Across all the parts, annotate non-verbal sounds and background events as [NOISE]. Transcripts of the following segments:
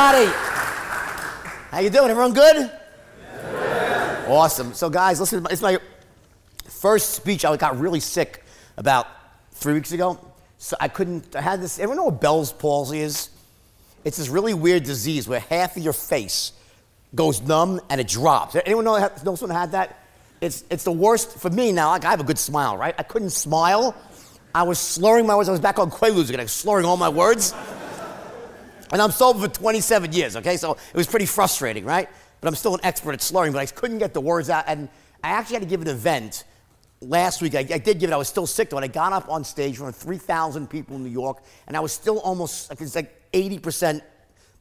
Everybody? How you doing? Everyone good? Yeah. Awesome. So, guys, listen. It's my first speech. I got really sick about three weeks ago. So I couldn't. I had this. Everyone know what Bell's palsy is? It's this really weird disease where half of your face goes numb and it drops. Anyone know, know someone had that? It's, it's the worst for me now. Like I have a good smile, right? I couldn't smile. I was slurring my words. I was back on Quaaludes again, slurring all my words. And I'm sober for 27 years, okay? So it was pretty frustrating, right? But I'm still an expert at slurring, but I couldn't get the words out. And I actually had to give an event last week. I, I did give it, I was still sick though. And I got up on stage in front of 3,000 people in New York, and I was still almost, like, it's like 80%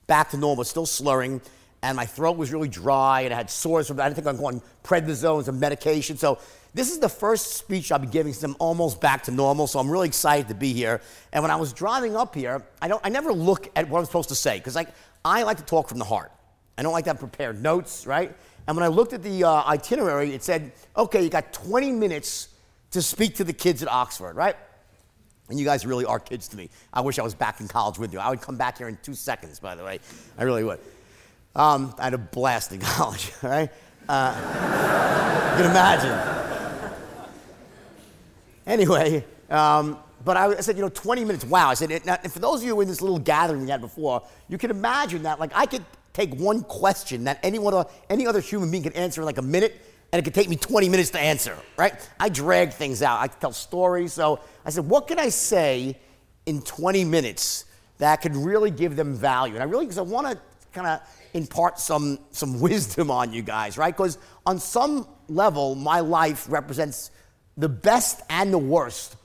back to normal, still slurring. And my throat was really dry, and I had sores from I didn't think I'm going prednisone, some medication. So this is the first speech I'll be giving since I'm almost back to normal, so I'm really excited to be here. And when I was driving up here, I, don't, I never look at what I'm supposed to say, because like, I like to talk from the heart. I don't like to have prepared notes, right? And when I looked at the uh, itinerary, it said, okay, you got 20 minutes to speak to the kids at Oxford, right? And you guys really are kids to me. I wish I was back in college with you. I would come back here in two seconds, by the way. I really would. Um, I had a blast in [LAUGHS] college, right? Uh, you can imagine. Anyway, um, but I, said, you know, 20 minutes, wow. I said, now, for those of you in this little gathering we had before, you can imagine that, like, I could take one question that anyone, any other human being could answer in like a minute, and it could take me 20 minutes to answer, right? I drag things out. I tell stories. So I said, what can I say in 20 minutes that could really give them value? And I really, because I want to kind of impart some, some [LAUGHS] wisdom on you guys, right? Because on some level, my life represents the best and the worst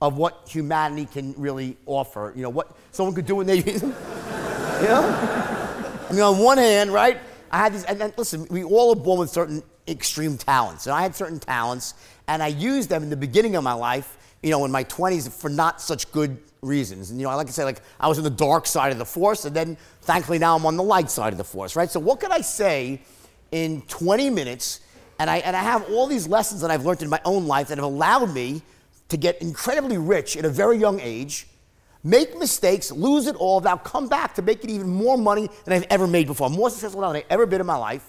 of what humanity can really offer. You know, what someone could do when they, [LAUGHS] you know? I mean, on one hand, right, I had these, and then listen, we all are born with certain extreme talents. And I had certain talents, and I used them in the beginning of my life, you know, in my 20s for not such good reasons. And, you know, I like to say, like, I was on the dark side of the force, and then thankfully now I'm on the light side of the force, right? So, what could I say in 20 minutes and I, and I have all these lessons that I've learned in my own life that have allowed me to get incredibly rich at a very young age, make mistakes, lose it all, now come back to make it even more money than I've ever made before. More successful than I've ever been in my life.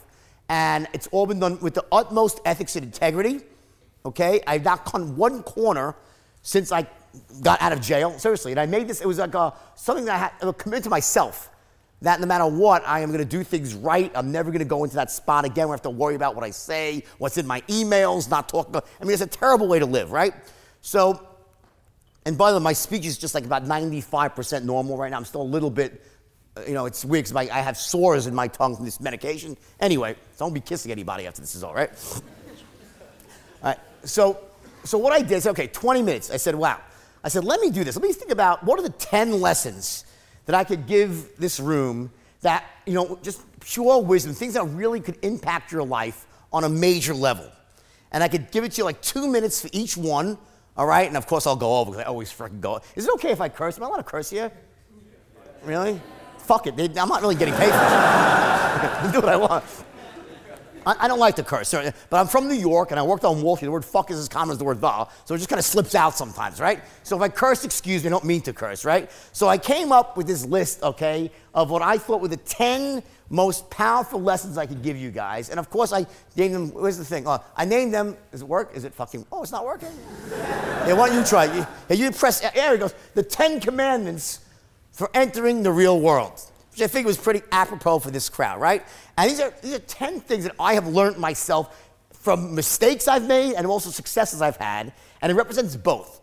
And it's all been done with the utmost ethics and integrity. Okay? I've not cut one corner since I got out of jail. Seriously. And I made this, it was like a, something that I had to commit to myself that no matter what, I am going to do things right. I'm never going to go into that spot again where I have to worry about what I say, what's in my emails, not talking about. I mean, it's a terrible way to live, right? So, and by the way, my speech is just like about 95% normal right now. I'm still a little bit, you know, it's weird because I have sores in my tongue from this medication. Anyway, don't be kissing anybody after this is all right. [LAUGHS] all right. So, so what I did is, okay, 20 minutes. I said, wow. I said, let me do this. Let me think about what are the 10 lessons that I could give this room that, you know, just pure wisdom, things that really could impact your life on a major level. And I could give it to you like two minutes for each one, all right? And of course, I'll go over because I always freaking go. Is it okay if I curse? Am I allowed to curse here? Really? Fuck it. I'm not really getting paid for it. [LAUGHS] do what I want. I, I, don't like to curse, but I'm from New York and I worked on Wall Street. The word fuck is as common as the word the, so it just kind of slips out sometimes, right? So if I curse, excuse me, I don't mean to curse, right? So I came up with this list, okay, of what I thought were the 10 most powerful lessons I could give you guys. And of course, I named them, where's the thing? Uh, I named them, does it work? Is it fucking, oh, it's not working? [LAUGHS] yeah, why don't you try it? You, press, there it goes, the 10 commandments for entering the real world which I think was pretty apropos for this crowd, right? And these are, these are 10 things that I have learned myself from mistakes I've made and also successes I've had, and it represents both.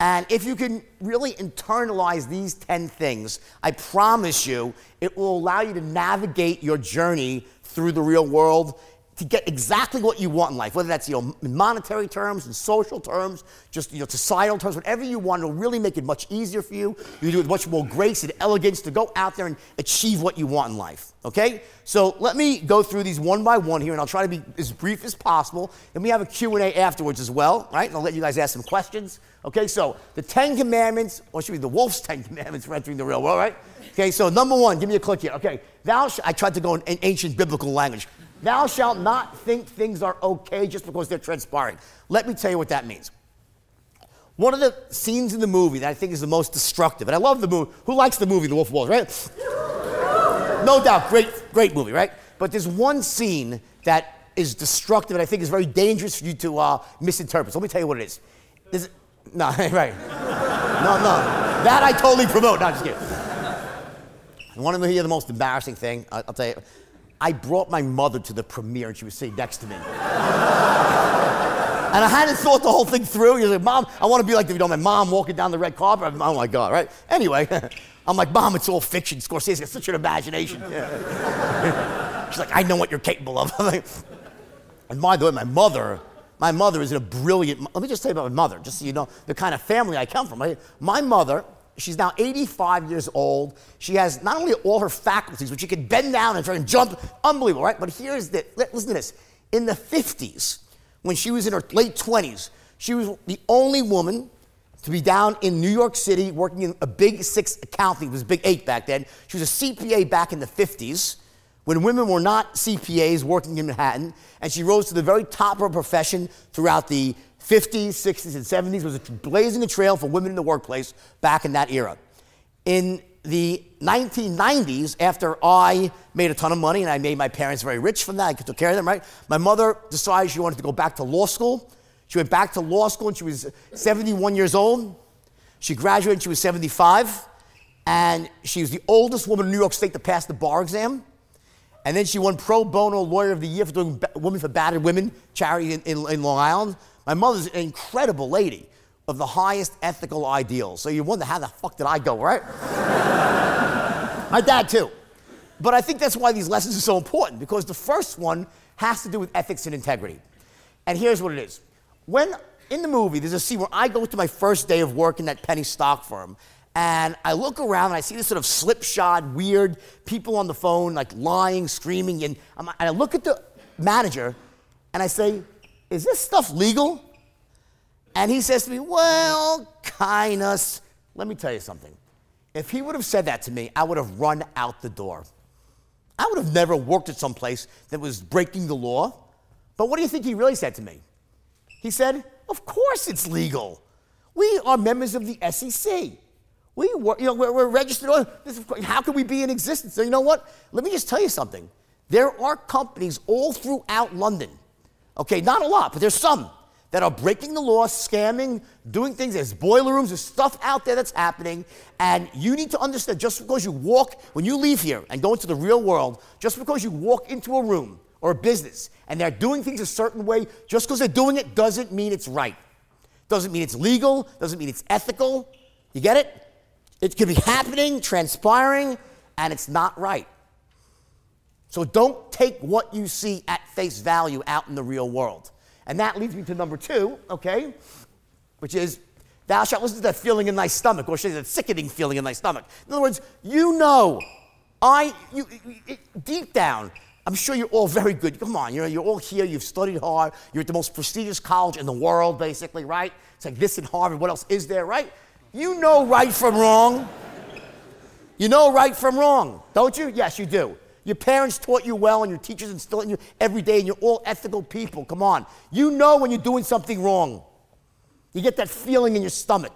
And if you can really internalize these 10 things, I promise you it will allow you to navigate your journey through the real world to get exactly what you want in life, whether that's you know, in monetary terms, in social terms, just you know, societal terms, whatever you want, it'll really make it much easier for you. You do it with much more grace and elegance to go out there and achieve what you want in life. Okay? So let me go through these one by one here, and I'll try to be as brief as possible. Then we have a Q&A afterwards as well, right? And I'll let you guys ask some questions. Okay, so the Ten Commandments, or should be the Wolf's Ten Commandments [LAUGHS] for entering the real world, right? Okay, so number one, give me a click here. Okay, thou sh- I tried to go in ancient biblical language. Thou shalt not think things are okay just because they're transpiring. Let me tell you what that means. One of the scenes in the movie that I think is the most destructive, and I love the movie. Who likes the movie The Wolf of Wall, right? no doubt, great, great movie, right? But there's one scene that is destructive and I think is very dangerous for you to uh, misinterpret. So let me tell you what it is. it, no, [LAUGHS] right. No, no. That I totally promote. No, just kidding. You want to hear the most embarrassing thing? I'll tell you. I brought my mother to the premiere and she was sitting next to me. and I hadn't thought the whole thing through. You're like, Mom, I want to be like you know, my mom walking down the red carpet. I'm, Oh my God, right? Anyway, [LAUGHS] I'm like, Mom, it's all fiction. Scorsese has such an imagination. [LAUGHS] She's like, I know what you're capable of. [LAUGHS] and by the way, my mother, my mother is a brilliant. Let me just tell you about my mother, just so you know the kind of family I come from. My mother She's now 85 years old. She has not only all her faculties, but she can bend down and try and jump. Unbelievable, right? But here's the listen to this. In the 50s, when she was in her late 20s, she was the only woman to be down in New York City working in a big six accounting. It was big eight back then. She was a CPA back in the 50s when women were not CPAs working in Manhattan, and she rose to the very top of her profession throughout the 50s, 60s, and 70s was blazing a trail for women in the workplace back in that era. In the 1990s, after I made a ton of money and I made my parents very rich from that, I took care of them, right? My mother decided she wanted to go back to law school. She went back to law school and she was 71 years old. She graduated and she was 75. And she was the oldest woman in New York State to pass the bar exam. And then she won pro bono lawyer of the year for doing Women for Battered Women charity in, in, in Long Island. My mother's an incredible lady of the highest ethical ideals. So you wonder how the fuck did I go, right? [LAUGHS] My dad, too. But I think that's why these lessons are so important because the first one has to do with ethics and integrity. And here's what it is. When in the movie, there's a scene where I go to my first day of work in that penny stock firm, and I look around and I see this sort of slipshod, weird people on the phone, like lying, screaming, and, and I look at the manager and I say, is this stuff legal? And he says to me, Well, kind of. Let me tell you something. If he would have said that to me, I would have run out the door. I would have never worked at some place that was breaking the law. But what do you think he really said to me? He said, Of course it's legal. We are members of the SEC. We work, you know, we're, we're registered. Oh, how can we be in existence? So you know what? Let me just tell you something. There are companies all throughout London Okay, not a lot, but there's some that are breaking the law, scamming, doing things. There's boiler rooms, there's stuff out there that's happening. And you need to understand just because you walk, when you leave here and go into the real world, just because you walk into a room or a business and they're doing things a certain way, just because they're doing it doesn't mean it's right. Doesn't mean it's legal, doesn't mean it's ethical. You get it? It could be happening, transpiring, and it's not right. So don't take what you see at face value out in the real world. And that leads me to number two, okay, which is thou shalt listen to that feeling in thy stomach, or say that sickening feeling in thy stomach. In other words, you know, I, you, it, deep down, I'm sure you're all very good. Come on, you know, you're all here, you've studied hard, you're at the most prestigious college in the world, basically, right? It's like this in Harvard, what else is there, right? You know right from wrong. You know right from wrong, don't you? Yes, you do. Your parents taught you well, and your teachers instill in you every day, and you're all ethical people. Come on. You know when you're doing something wrong. You get that feeling in your stomach.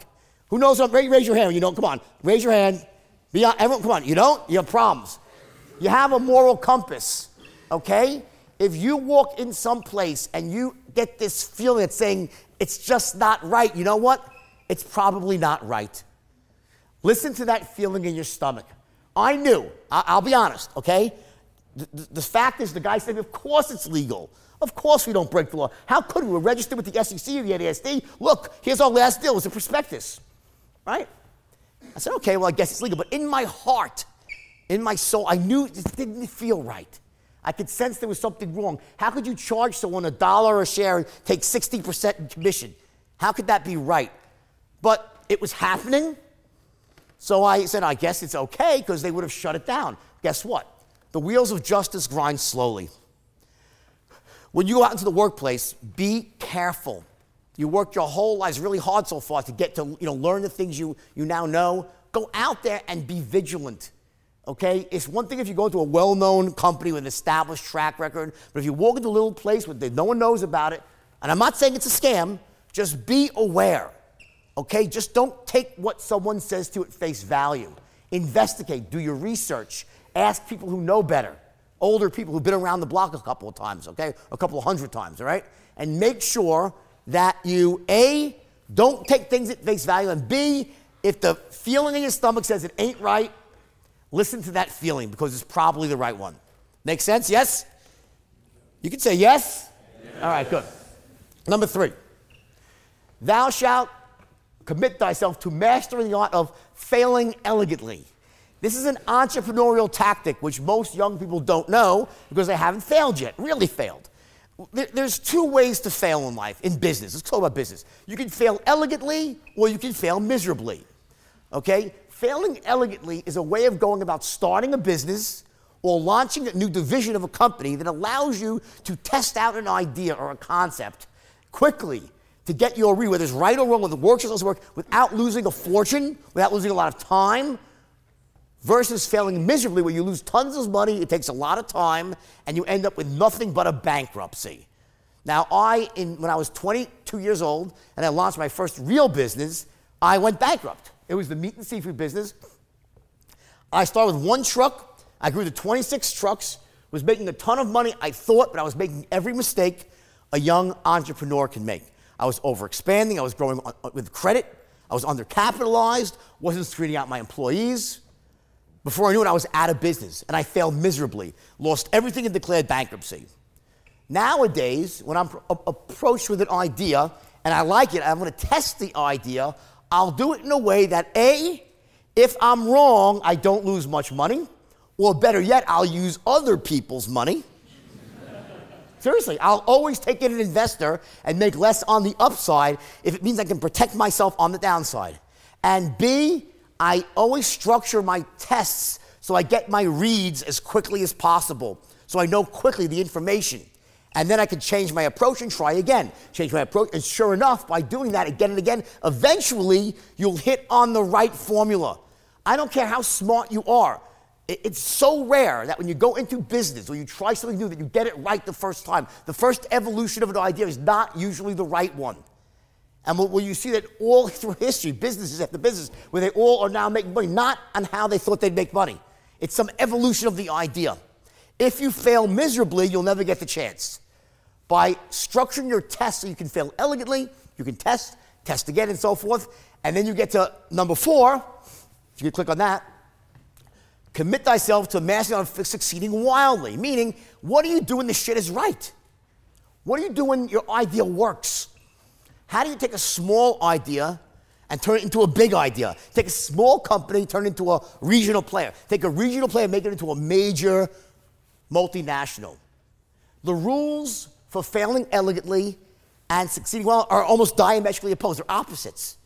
Who knows? Raise your hand. You don't. Come on. Raise your hand. Be on, everyone, come on. You don't? You have problems. You have a moral compass, okay? If you walk in some place and you get this feeling that's saying it's just not right, you know what? It's probably not right. Listen to that feeling in your stomach. I knew, I, will be honest, okay? The, the, fact is, the guy said, of course it's legal. Of course we don't break the law. How could we? We're registered with the SEC or the NASD. Look, here's our last deal. It's a prospectus, right? I said, okay, well, I guess it's legal. But in my heart, in my soul, I knew it didn't feel right. I could sense there was something wrong. How could you charge someone a dollar a share and take 60% in commission? How could that be right? But it was happening. So I said, I guess it's okay because they would have shut it down. Guess what? The wheels of justice grind slowly. When you go out into the workplace, be careful. You worked your whole lives really hard so far to get to you know, learn the things you, you now know. Go out there and be vigilant. Okay? It's one thing if you go into a well known company with an established track record, but if you walk into a little place where no one knows about it, and I'm not saying it's a scam, just be aware. Okay? Just don't take what someone says to at face value. Investigate, do your research, ask people who know better, older people who've been around the block a couple of times, okay? A couple of hundred times, all right? And make sure that you, A, don't take things at face value, and B, if the feeling in your stomach says it ain't right, listen to that feeling because it's probably the right one. Make sense? Yes? You can say yes? yes. All right, good. Number three, thou shalt commit thyself to mastering the art of failing elegantly. This is an entrepreneurial tactic which most young people don't know because they haven't failed yet, really failed. There's two ways to fail in life, in business. Let's talk about business. You can fail elegantly or you can fail miserably. Okay? Failing elegantly is a way of going about starting a business or launching a new division of a company that allows you to test out an idea or a concept quickly to get your read, whether it's right or wrong, whether it works or doesn't work, without losing a fortune, without losing a lot of time, versus failing miserably where you lose tons of money, it takes a lot of time, and you end up with nothing but a bankruptcy. Now, I, in, when I was 22 years old and I launched my first real business, I went bankrupt. It was the meat and seafood business. I started with one truck. I grew to 26 trucks, was making a ton of money, I thought, but I was making every mistake a young entrepreneur can make. I was overexpanding, I was growing with credit, I was undercapitalized, wasn't screening out my employees. Before I knew it, I was out of business and I failed miserably, lost everything and declared bankruptcy. Nowadays, when I'm approached with an idea and I like it, I'm going to test the idea, I'll do it in a way that A, if I'm wrong, I don't lose much money, or better yet, I'll use other people's money. Seriously, I'll always take in an investor and make less on the upside if it means I can protect myself on the downside. And B, I always structure my tests so I get my reads as quickly as possible, so I know quickly the information. And then I can change my approach and try again. Change my approach. And sure enough, by doing that again and again, eventually you'll hit on the right formula. I don't care how smart you are. It's so rare that when you go into business or you try something new that you get it right the first time. The first evolution of an idea is not usually the right one. And will you see that all [LAUGHS] through history, businesses after business, where they all are now making money, not on how they thought they'd make money. It's some evolution of the idea. If you fail miserably, you'll never get the chance. By structuring your test so you can fail elegantly, you can test, test again, and so forth. And then you get to number four. If you can click on that, commit thyself to mastering on succeeding wildly. Meaning, what are you doing the shit is right? What are you doing your idea works? How do you take a small idea and turn it into a big idea? Take a small company, turn it into a regional player. Take a regional player, make it into a major multinational. The rules for failing elegantly and succeeding well are almost diametrically opposed. They're opposites.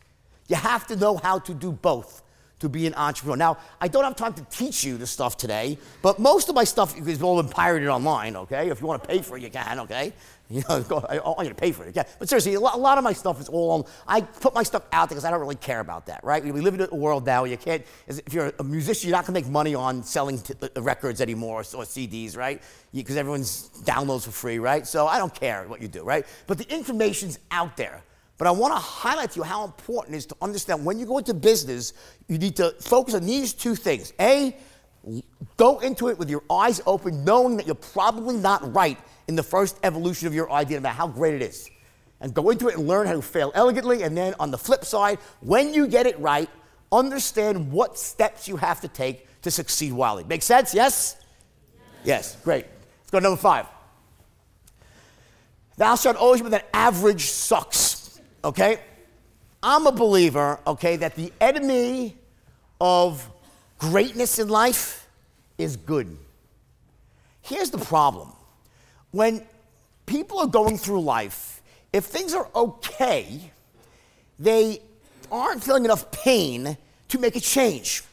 You have to know how to do both to be an entrepreneur. Now, I don't have time to teach you this stuff today, but most of my stuff is all been pirated online, okay? If you want to pay for it, you can, okay? [LAUGHS] You know, I want you to pay for it. Yeah. But seriously, a lot, a lot, of my stuff is all on. I put my stuff out there because I don't really care about that, right? We live in a world now where you can't, if you're a musician, you're not going to make money on selling t- uh, records anymore or CDs, right? Because everyone's downloads for free, right? So I don't care what you do, right? But the information's out there. But I want to highlight to you how important it is to understand when you go into business, you need to focus on these two things. A, go into it with your eyes open, knowing that you're probably not right in the first evolution of your idea about how great it is. And go into it and learn how to fail elegantly. And then on the flip side, when you get it right, understand what steps you have to take to succeed wildly. Make sense? Yes? Yes, great. Let's go to number five. Thou shalt always be that average sucks. Okay? I'm a believer, okay, that the enemy of greatness in life is good. Here's the problem when people are going through life, if things are okay, they aren't feeling enough pain to make a change.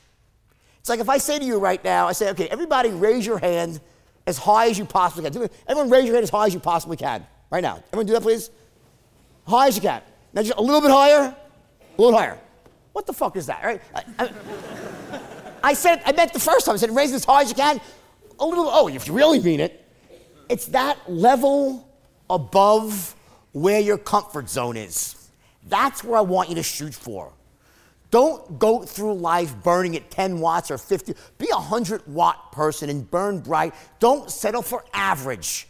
It's like if I say to you right now, I say, okay, everybody raise your hand as high as you possibly can. Everyone raise your hand as high as you possibly can. Right now. Everyone do that, please? High as you can. Now just a little bit higher, a little higher. What the fuck is that, right? I, I, I said, I meant the first time. I said, raise it as high as you can. A little, oh, if you really mean it, it's that level above where your comfort zone is. That's where I want you to shoot for. Don't go through life burning at 10 watts or 50. Be a 100 watt person and burn bright. Don't settle for average.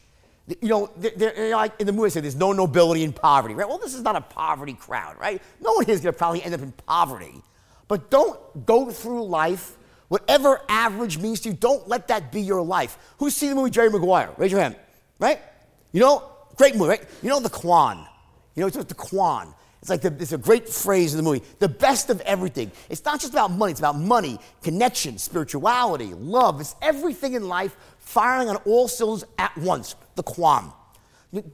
You know, they're, like in the movie, I say there's no nobility in poverty, right? Well, this is not a poverty crowd, right? No one here is going to probably end up in poverty. But don't go through life, whatever average means to you, don't let that be your life. Who's seen the movie Jerry Maguire? Raise your hand, right? You know, great movie, right? You know the Kwan. You know, it's the Kwan. It's like the, it's a great phrase in the movie. The best of everything. It's not just about money. It's about money, connection, spirituality, love. It's everything in life firing on all cylinders at once. The Kwan.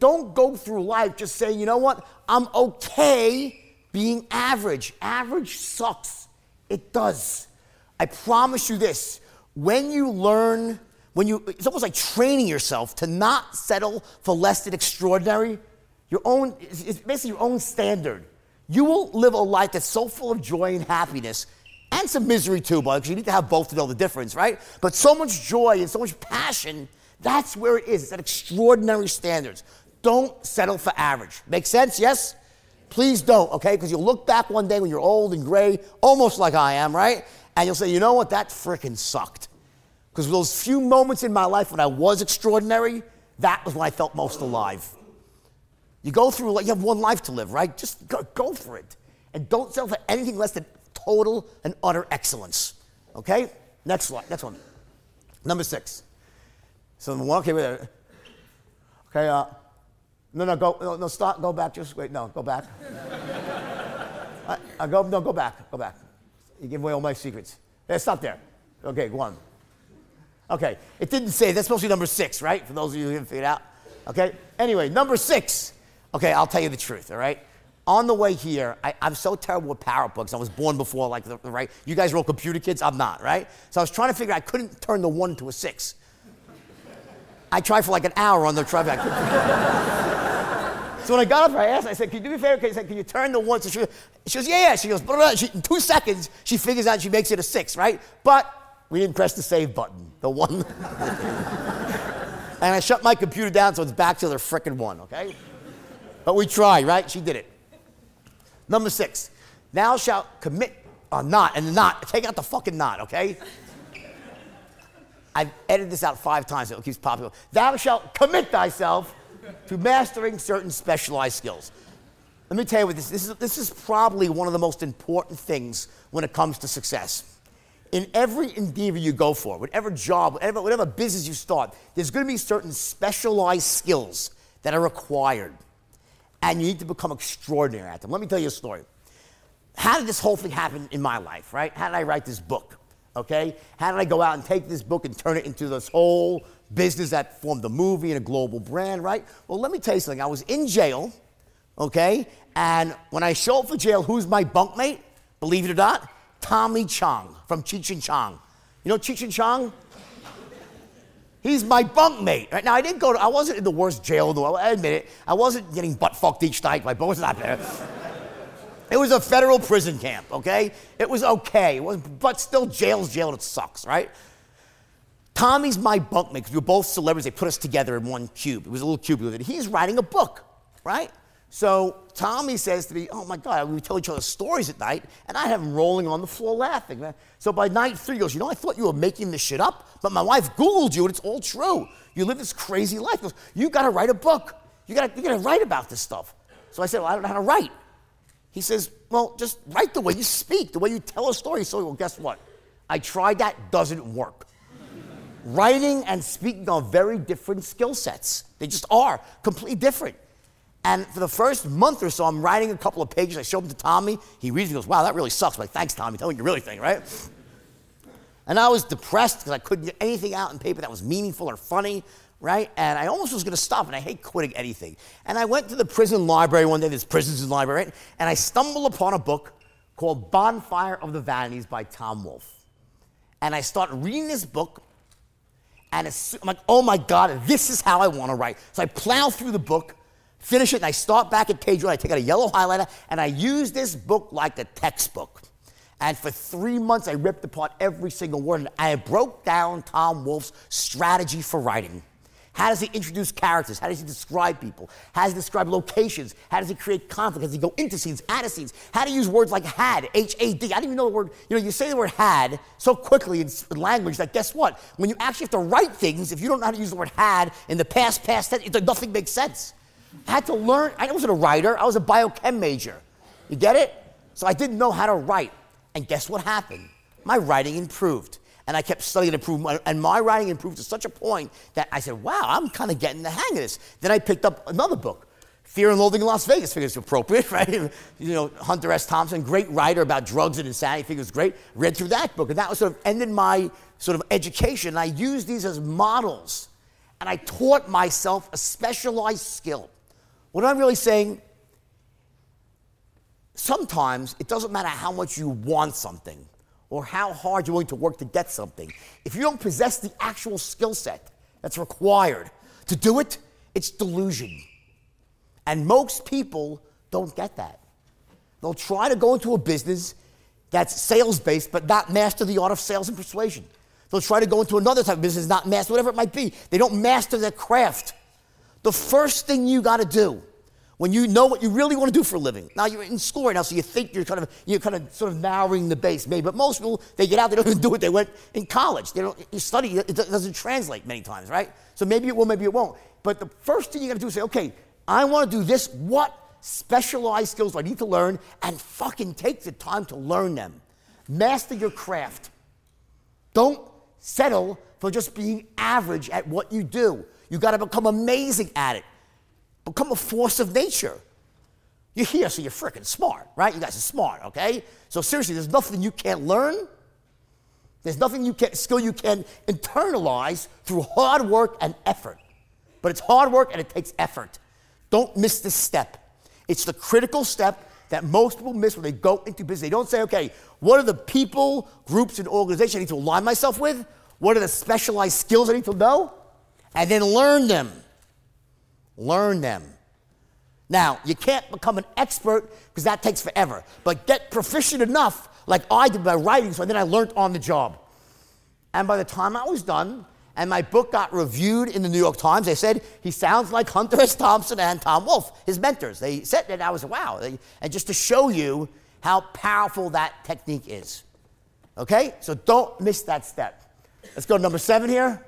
Don't go through life just saying, you know what? I'm okay being average. Average sucks. It does. I promise you this. When you learn, when you, it's almost like training yourself to not settle for less than extraordinary your own, it's basically your own standard. You will live a life that's so full of joy and happiness and some misery too, because you need to have both to know the difference, right? But so much joy and so much passion, that's where it is. It's at extraordinary standards. Don't settle for average. Make sense? Yes? Please don't, okay? Because you'll look back one day when you're old and gray, almost like I am, right? And you'll say, you know what? That freaking sucked. Because those few moments in my life when I was extraordinary, that was when I felt most alive. You go through, like you have one life to live, right? Just go, go for it. And don't settle for anything less than total and utter excellence. Okay? Next slide, next one. Number six. So one, okay, wait. Okay, uh, no, no, go, no, no, stop, go back, just wait, no, go back. I, [LAUGHS] I go, no, go back, go back. You give away all my secrets. Yeah, stop there. Okay, go on. Okay, it didn't say, that's supposed to be number six, right? For those of you who haven't figured it out. Okay, anyway, number six. Okay, I'll tell you the truth, all right? On the way here, I, am so terrible with power books. I was born before, like, the, right? You guys are all computer kids. I'm not, right? So I was trying to figure I couldn't turn the one to a six. I tried for like an hour on the traffic. so when I got up, I asked, I said, Can you do me a favor? Can you, can you turn the one? So she, she goes, Yeah, yeah. She goes, blah, blah. She, in two seconds, she figures out she makes it a six, right? But we didn't press the save button, the one. and I shut my computer down so it's back to the frickin' one, okay? But we try, right? She did it. Number six, thou shalt commit a not, and the not, take out the fucking not, okay? I've edited this out five times, so it keeps popping up. Thou shalt commit thyself to mastering certain specialized skills. Let me tell you what this, this is. This is probably one of the most important things when it comes to success. In every endeavor you go for, whatever job, whatever, whatever business you start, there's going to be certain specialized skills that are required and you need to become extraordinary at them. Let me tell you a story. How did this whole thing happen in my life, right? How did I write this book? Okay? How did I go out and take this book and turn it into this whole business that formed a movie and a global brand, right? Well, let me tell you something. I was in jail, okay? And when I show up for jail, who's my bunkmate? Believe it or not, Tommy Chong from Cheech and Chong. You know Cheech and Chong? He's my bunkmate. Right now, I didn't go to, I wasn't in the worst jail in the world. I admit it. I wasn't getting butt fucked each night. My boat was not there. It was a federal prison camp, okay? It was okay. It was, but still, jail's jail it sucks, right? Tommy's my bunkmate because we were both celebrities. They put us together in one cube. It was a little cube. He's writing a book, right? So Tommy says to me, Oh my God, we tell each other stories at night, and I have him rolling on the floor laughing. So by night three, he goes, You know, I thought you were making this shit up, but my wife Googled you, and it's all true. You live this crazy life. Goes, You got to write a book. You got to write about this stuff. So I said, Well, I don't know how to write. He says, Well, just write the way you speak, the way you tell a story. So, well, guess what? I tried that, doesn't work. Writing and speaking are very different skill sets. They just are completely different. And for the first month or so, I'm writing a couple of pages. I show them to Tommy. He reads and goes, Wow, that really sucks. I'm like, Thanks, Tommy. Tell me what you really think, right? And I was depressed because I couldn't get anything out in paper that was meaningful or funny, right? And I almost was going to stop, and I hate quitting anything. And I went to the prison library one day, this prisons library, right? And I stumbled upon a book called Bonfire of the Vanities by Tom Wolfe. And I start reading this book, and I'm like, oh my God, this is how I want to write. So I plow through the book, finish it, and I start back at page one. I take out a yellow highlighter, and I use this book like a textbook. And for three months, I ripped apart every single word. And I broke down Tom Wolfe's strategy for writing, How does he introduce characters? How does he describe people? How does he describe locations? How does he create conflict? How does he go into scenes, out of scenes? How do you use words like had, H-A-D? I didn't even know the word, you know, you say the word had so quickly in language that guess what? When you actually have to write things, if you don't know how to use the word had in the past, past tense, nothing makes sense. I had to learn, I wasn't a writer, I was a biochem major. You get it? So I didn't know how to write. And guess what happened? My writing improved and I kept studying and improving. And my writing improved to such a point that I said, wow, I'm kind of getting the hang of this. Then I picked up another book, Fear and Loathing in Las Vegas. Figures appropriate, [LAUGHS] right? you know, Hunter S. Thompson, great writer about drugs and insanity. Figures great. Read through that book, and that was sort of ended my sort of education. And I used these as models, and I taught myself a specialized skill. What I'm really saying? Sometimes it doesn't matter how much you want something or how hard you're willing to work to get something. If you don't possess the actual skill set that's required to do it, it's delusion. And most people don't get that. They'll try to go into a business that's sales based, but not master the art of sales and persuasion. They'll try to go into another type of business, not master, whatever it might be. They don't master their craft. The first thing you got to do when you know what you really want to do for a living. Now you're in school right now, so you think you're kind of you're kind of sort of narrowing the base, maybe. But most people they get out, they don't [LAUGHS] even do it. They went in college. They don't you study. It doesn't translate many times, right? So maybe it will, maybe it won't. But the first thing you got to do is say, okay, I want to do this. What specialized skills do I need to learn? And fucking take the time to learn them. Master your craft. Don't settle for just being average at what you do. You got to become amazing at it. Become a force of nature. You're here, so you're freaking smart, right? You guys are smart, okay? So seriously, there's nothing you can't learn. There's nothing you can skill you can internalize through hard work and effort. But it's hard work and it takes effort. Don't miss this step. It's the critical step that most people miss when they go into business. They don't say, okay, what are the people, groups, and organizations I need to align myself with? What are the specialized skills I need to know? And then learn them. Learn them. Now, you can't become an expert because that takes forever, but get proficient enough, like I did by writing, so then I learned on the job. And by the time I was done, and my book got reviewed in the New York Times, they said he sounds like Hunter S. Thompson and Tom Wolfe, his mentors. They said that I was, wow. And just to show you how powerful that technique is. Okay? So don't miss that step. Let's go to number seven here.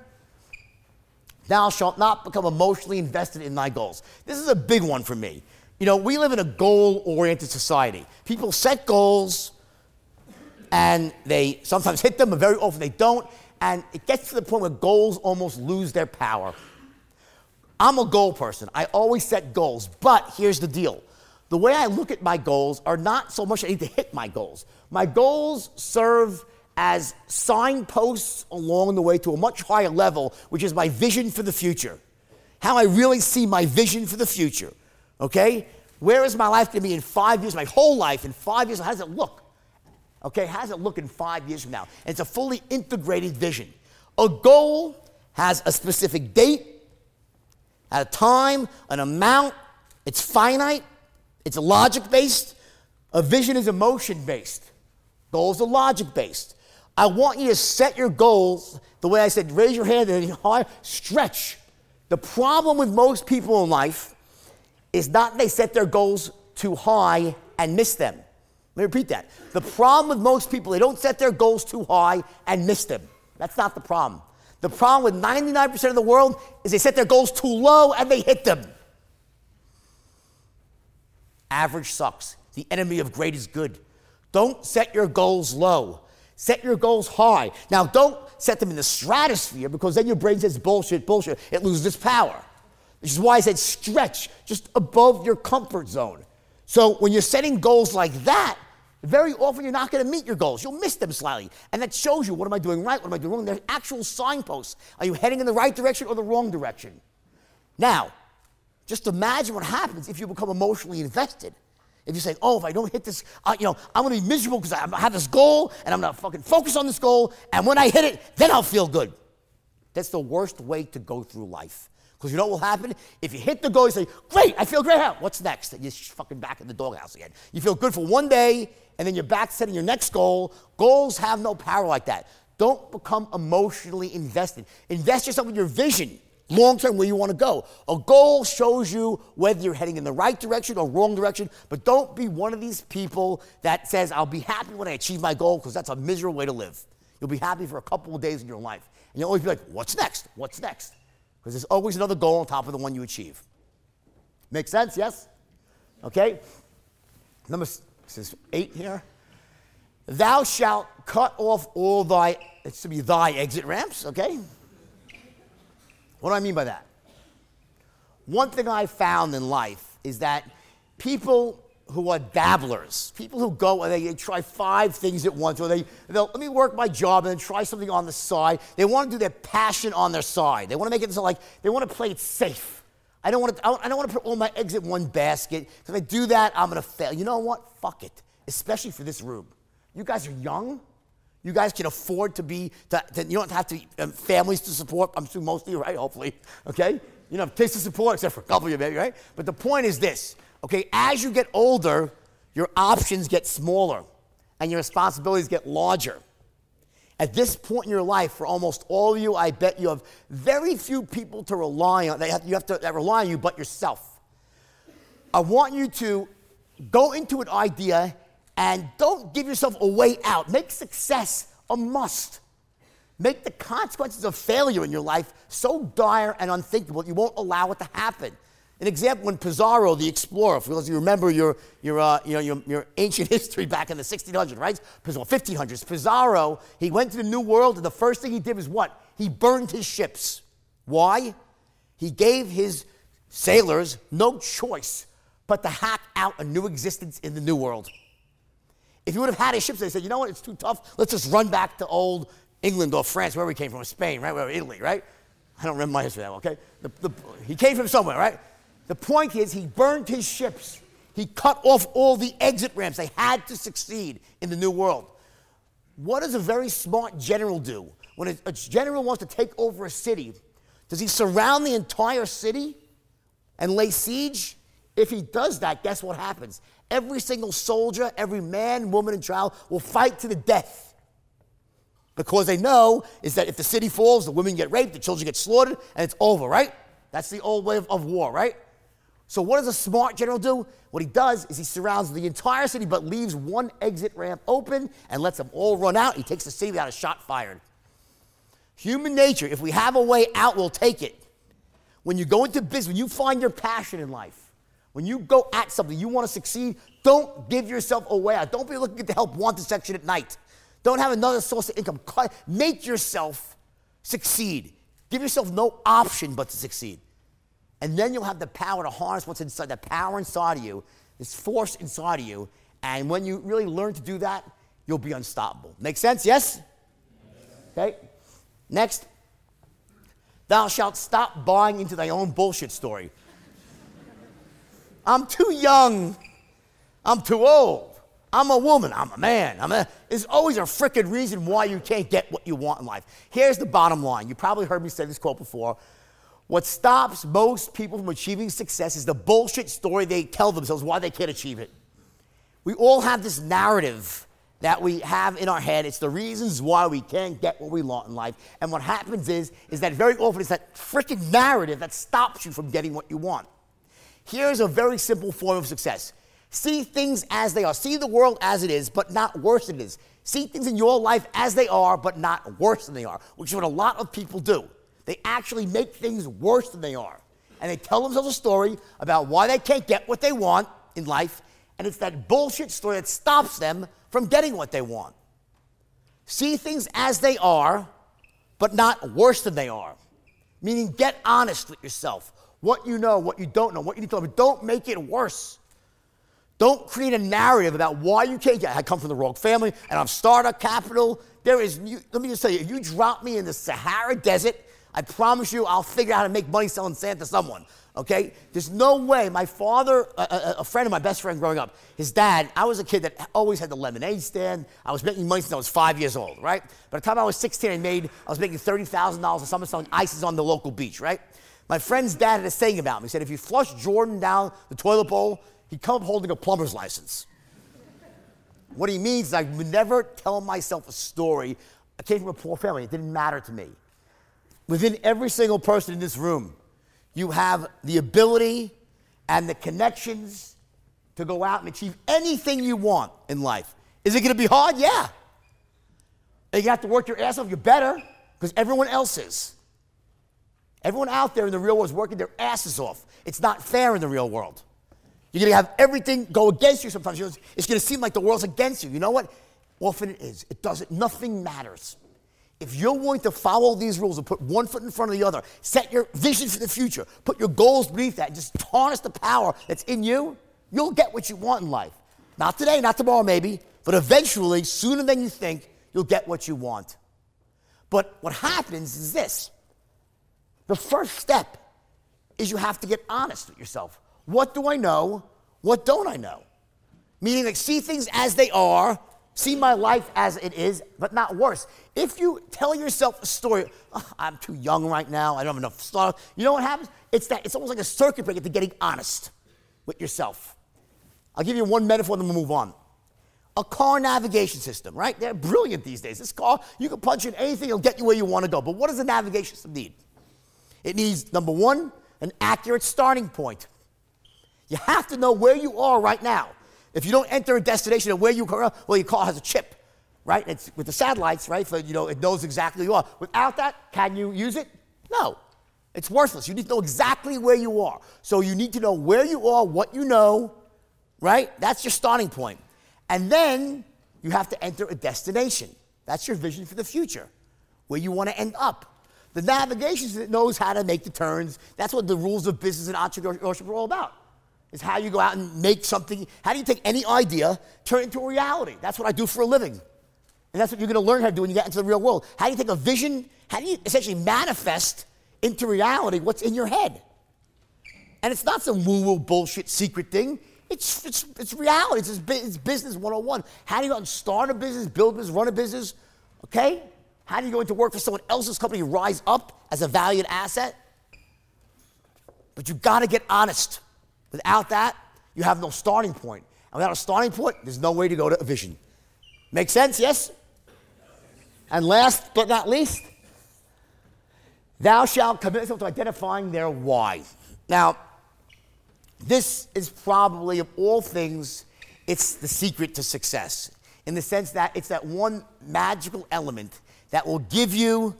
Thou shalt not become emotionally invested in thy goals. This is a big one for me. You know, we live in a goal oriented society. People set goals and they sometimes [LAUGHS] hit them, but very often they don't. And it gets to the point where goals almost lose their power. I'm a goal person. I always set goals. But here's the deal the way I look at my goals are not so much I need to hit my goals. My goals serve as signposts along the way to a much higher level, which is my vision for the future. How I really see my vision for the future. Okay? Where is my life going to be in five years, my whole life in five years? How does it look? Okay, how does it look in five years from now? And it's a fully integrated vision. A goal has a specific date, at a time, an amount, it's finite, it's logic based. A vision is emotion based. Goals are logic based. I want you to set your goals the way I said, raise your hand and [LAUGHS] high, stretch. The problem with most people in life is not they set their goals too high and miss them. Let me repeat that. The problem with most people, they don't set their goals too high and miss them. That's not the problem. The problem with 99% of the world is they set their goals too low and they hit them. Average sucks. The enemy of great is good. Don't set your goals low. Set your goals high. Now, don't set them in the stratosphere because then your brain says bullshit, bullshit. It loses its power. Which is why I said stretch just above your comfort zone. So when you're setting goals like that, very often you're not going to meet your goals. You'll miss them slightly. And that shows you what am I doing right, what am I doing wrong. They're actual signposts. Are you heading in the right direction or the wrong direction? Now, just imagine what happens if you become emotionally invested. If you say, oh, if I don't hit this, uh, you know, I'm going to be miserable because I have this goal and I'm going to fucking focus on this goal. And when I hit it, then I'll feel good. That's the worst way to go through life. Because you know what will happen? If you hit the goal, you say, great, I feel great. What's next? And You're fucking back in the doghouse again. You feel good for one day, and then you're back setting your next goal. Goals have no power like that. Don't become emotionally invested. Invest yourself in your vision. Long term where you want to go. A goal shows you whether you're heading in the right direction or wrong direction, but don't be one of these people that says, I'll be happy when I achieve my goal, because that's a miserable way to live. You'll be happy for a couple of days in your life. And you'll always be like, what's next? What's next? Because there's always another goal on top of the one you achieve. Make sense? Yes? Okay? Number says eight here. Thou shalt cut off all thy, it's to be thy exit ramps, okay? What do I mean by that? One thing I found in life is that people who are dabblers, people who go and they, try five things at once, or they, they'll let me work my job and then try something on the side. They want to do their passion on their side. They want to make it so like they want to play it safe. I don't want to, I don't want to put all my eggs in one basket. Because if I do that, I'm going to fail. You know what? Fuck it. Especially for this room. You guys are young. You guys can afford to be, to, to, you don't have to um, families to support. I'm assuming mostly, right? Hopefully, okay? You know, kids to support, except for a couple of you, maybe, right? But the point is this, okay? As you get older, your options get smaller and your responsibilities get larger. At this point in your life, for almost all of you, I bet you have very few people to rely on. That you have to that rely on you, but yourself. I want you to go into an idea and don't give yourself a way out. Make success a must. Make the consequences of failure in your life so dire and unthinkable you won't allow it to happen. An example when Pizarro, the explorer, for those of you remember your, your, uh, you know, your, your, ancient [LAUGHS] history back in the 1600s, right? Pizarro, 1500s. Pizarro, he went to the New World, and the first thing he did was what? He burned his ships. Why? He gave his sailors no choice but to hack out a new existence in the New World. If you would have had his ships, they said, you know what, it's too tough. Let's just run back to old England or France, where we came from, Spain, right? Where Italy, right? I don't remember my history that well, okay? The, the, he came from somewhere, right? The point is, he burned his ships. He cut off all the exit ramps. They had to succeed in the New World. What does a very smart general do? When a, a general wants to take over a city, does he surround the entire city and lay siege? If he does that, guess what happens? Every single soldier, every man, woman, and child will fight to the death. Because they know is that if the city falls, the women get raped, the children get slaughtered, and it's over, right? That's the old way of, of war, right? So, what does a smart general do? What he does is he surrounds the entire city but leaves one exit ramp open and lets them all run out. He takes the city without a shot fired. Human nature, if we have a way out, we'll take it. When you go into business, when you find your passion in life, when you go at something, you want to succeed, don't give yourself away. Don't be looking at the help wanted section at night. Don't have another source of income. Make yourself succeed. Give yourself no option but to succeed. And then you'll have the power to harness what's inside, the power inside of you, this force inside of you. And when you really learn to do that, you'll be unstoppable. Make sense? Yes? Okay. Next. Thou shalt stop buying into thy own bullshit story. I'm too young. I'm too old. I'm a woman. I'm a man. I'm a, there's always a freaking reason why you can't get what you want in life. Here's the bottom line. You probably heard me say this quote before. What stops most people from achieving success is the bullshit story they tell themselves why they can't achieve it. We all have this narrative that we have in our head. It's the reasons why we can't get what we want in life. And what happens is, is that very often it's that freaking narrative that stops you from getting what you want. Here's a very simple form of success see things as they are, see the world as it is, but not worse than it is. See things in your life as they are, but not worse than they are, which is what a lot of people do. They actually make things worse than they are. And they tell themselves a story about why they can't get what they want in life, and it's that bullshit story that stops them from getting what they want. See things as they are, but not worse than they are. Meaning, get honest with yourself what you know, what you don't know, what you need to know, but don't make it worse. Don't create a narrative about why you can't get. I come from the wrong family and I'm startup capital. There is, let me just tell you, if you drop me in the Sahara Desert, I promise you I'll figure out how to make money selling sand to someone. Okay? There's no way. My father, a, a, a, friend of my best friend growing up, his dad, I was a kid that always had the lemonade stand. I was making money since I was five years old, right? By the time I was 16, I made, I was making $30,000 a summer selling ices on the local beach, right? My friend's dad had a saying about me. He said, if you flush Jordan down the toilet bowl, he'd come up holding a plumber's license. what he means is I would never tell myself a story. I came from a poor family. It didn't matter to me. within every single person in this room, you have the ability and the connections to go out and achieve anything you want in life. Is it going to be hard? Yeah. And you have to work your ass off. You're better because everyone else is. Everyone out there in the real world is working their asses off. It's not fair in the real world. You're going to have everything go against you sometimes. It's going to seem like the world's against you. You know what? Often it is. It doesn't. Nothing matters. If you're willing to follow these rules and put one foot in front of the other, set your vision for the future, put your goals beneath that, and just harness the power that's in you, you'll get what you want in life. Not today, not tomorrow, maybe, but eventually, sooner than you think, you'll get what you want. But what happens is this the first step is you have to get honest with yourself. What do I know? What don't I know? Meaning, like, see things as they are, see my life as it is, but not worse. If you tell yourself a story, oh, I'm too young right now, I don't have enough stuff, you know what happens? It's that it's almost like a circuit breaker to getting honest with yourself. I'll give you one metaphor, then we'll move on. A car navigation system, right? They're brilliant these days. This car, you can punch in anything, it'll get you where you want to go. But what does a navigation system need? It needs, number one, an accurate starting point. You have to know where you are right now. If you don't enter a destination and where you are, well, your car has a chip, right? It's with the satellites, right? So you know it knows exactly where you are. Without that, can you use it? No. It's worthless. You need to know exactly where you are. So you need to know where you are, what you know, right? That's your starting point. And then you have to enter a destination. That's your vision for the future, where you want to end up. The navigation that knows how to make the turns. That's what the rules of business and entrepreneurship are all about. Is how you go out and make something. How do you take any idea, turn it into a reality? That's what I do for a living. And that's what you're going to learn how to do when you get into the real world. How do you take a vision, how do you essentially manifest into reality what's in your head? And it's not some woo woo bullshit secret thing. It's, it's, it's reality. It's, it's business 101. How do you go and start a business, build a business, run a business? Okay? How do you go into work for someone else's company, rise up as a valued asset? But you got to get honest. Without that, you have no starting point. And without a starting point, there's no way to go to a vision. Make sense? Yes? And last but not least, thou shalt commit yourself to identifying their why. Now, this is probably of all things, it's the secret to success in the sense that it's that one magical element that will give you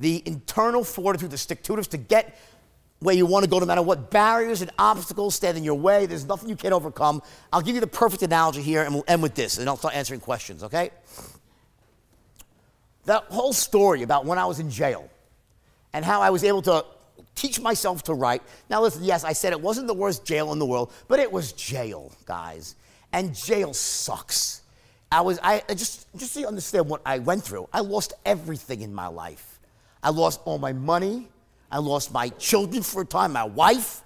the internal fortitude, the stick to to get where you want to go no matter what barriers and obstacles stand in your way. There's nothing you can't overcome. I'll give you the perfect analogy here, and we'll end with this, and I'll start answering questions, okay? That whole story about when I was in jail and how I was able to teach myself to write. Now, listen, yes, I said it wasn't the worst jail in the world, but it was jail, guys. And jail sucks. I was, I just, just so you understand what I went through, I lost everything in my life. I lost all my money. I lost my children for a time, my wife.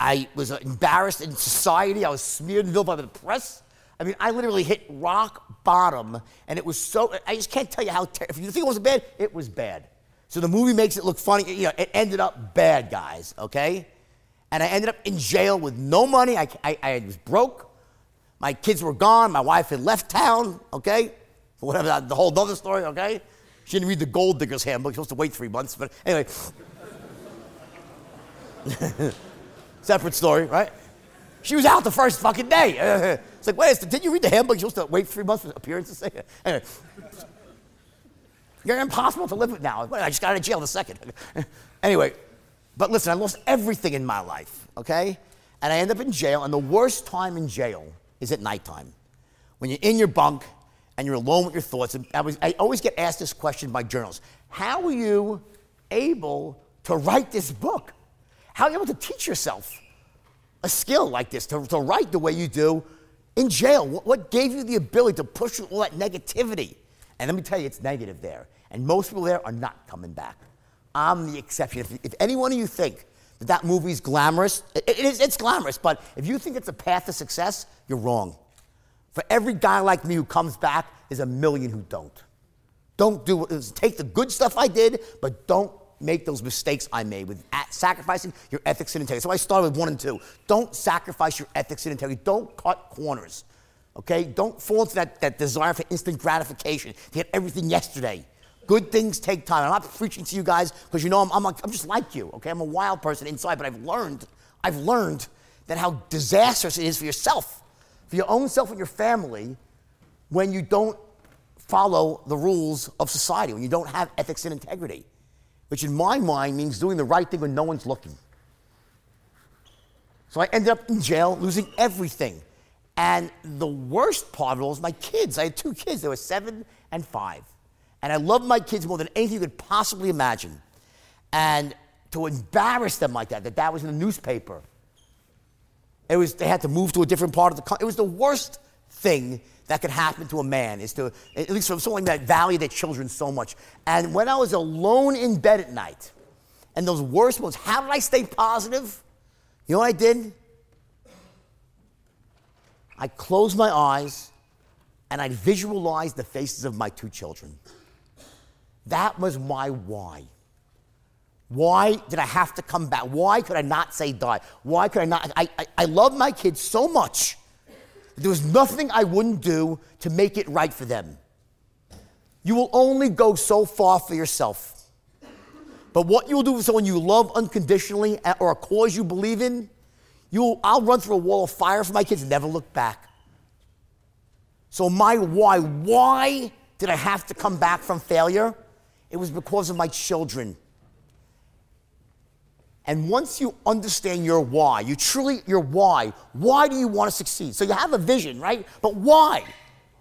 I was embarrassed in society. I was smeared and by the press. I mean, I literally hit rock bottom, and it was so, I just can't tell you how, ter- if you think it wasn't bad, it was bad. So the movie makes it look funny. You know, it ended up bad, guys, okay? And I ended up in jail with no money. I, I, I was broke. My kids were gone. My wife had left town, okay? Whatever, the whole other story, okay? She didn't read the Gold Digger's Handbook. She was supposed to wait three months, but anyway. [LAUGHS] Separate story, right? She was out the first fucking day. [LAUGHS] it's like, wait, did you read the handbook? You're supposed to wait three months for appearances. [LAUGHS] Anyway. You're impossible to live with now. I just got out of jail the second. anyway, but listen, I lost everything in my life, okay? And I end up in jail, and the worst time in jail is at nighttime. When you're in your bunk and you're alone with your thoughts. And I, was, I always get asked this question by journalists How are you able to write this book? How are you able to teach yourself a skill like this, to, to write the way you do in jail? What, what gave you the ability to push through all that negativity? And let me tell you, it's negative there. And most people there are not coming back. I'm the exception. If, if any one of you think that that movie's glamorous. It, it is, it's glamorous, but if you think it's a path to success, you're wrong. For every guy like me who comes back, there's a million who don't. Don't do take the good stuff I did, but don't make those mistakes I made with sacrificing your ethics and integrity. So I started with one and two. Don't sacrifice your ethics and integrity. Don't cut corners. Okay? Don't fall into that, that desire for instant gratification to get everything yesterday. Good things take time. I'm not preaching to you guys because you know I'm, I'm, like- I'm just like you, okay? I'm a wild person inside, but I've learned, I've learned that how disastrous it is for yourself, for your own self and your family, when you don't follow the rules of society, when you don't have ethics and integrity, which in my mind means doing the right thing when no one's looking. So I ended up in jail, losing everything. And the worst part of it was my kids. I had two kids, they were seven and five. And I loved my kids more than anything you could possibly imagine. And to embarrass them like that, that that was in the newspaper, it was, they had to move to a different part of the country. It was the worst thing that could happen to a man, is to, at least from someone that valued their children so much. And when I was alone in bed at night, and those worst moments, how did I stay positive? You know what I did? I closed my eyes and I visualized the faces of my two children. That was my why. Why did I have to come back? Why could I not say die? Why could I not? I, I, I love my kids so much. There was nothing I wouldn't do to make it right for them. You will only go so far for yourself. But what you will do for someone you love unconditionally or a cause you believe in, you I'll run through a wall of fire for my kids and never look back. So my why, why did I have to come back from failure? It was because of my children. And once you understand your why, you truly, your why, why do you want to succeed? So you have a vision, right? But why?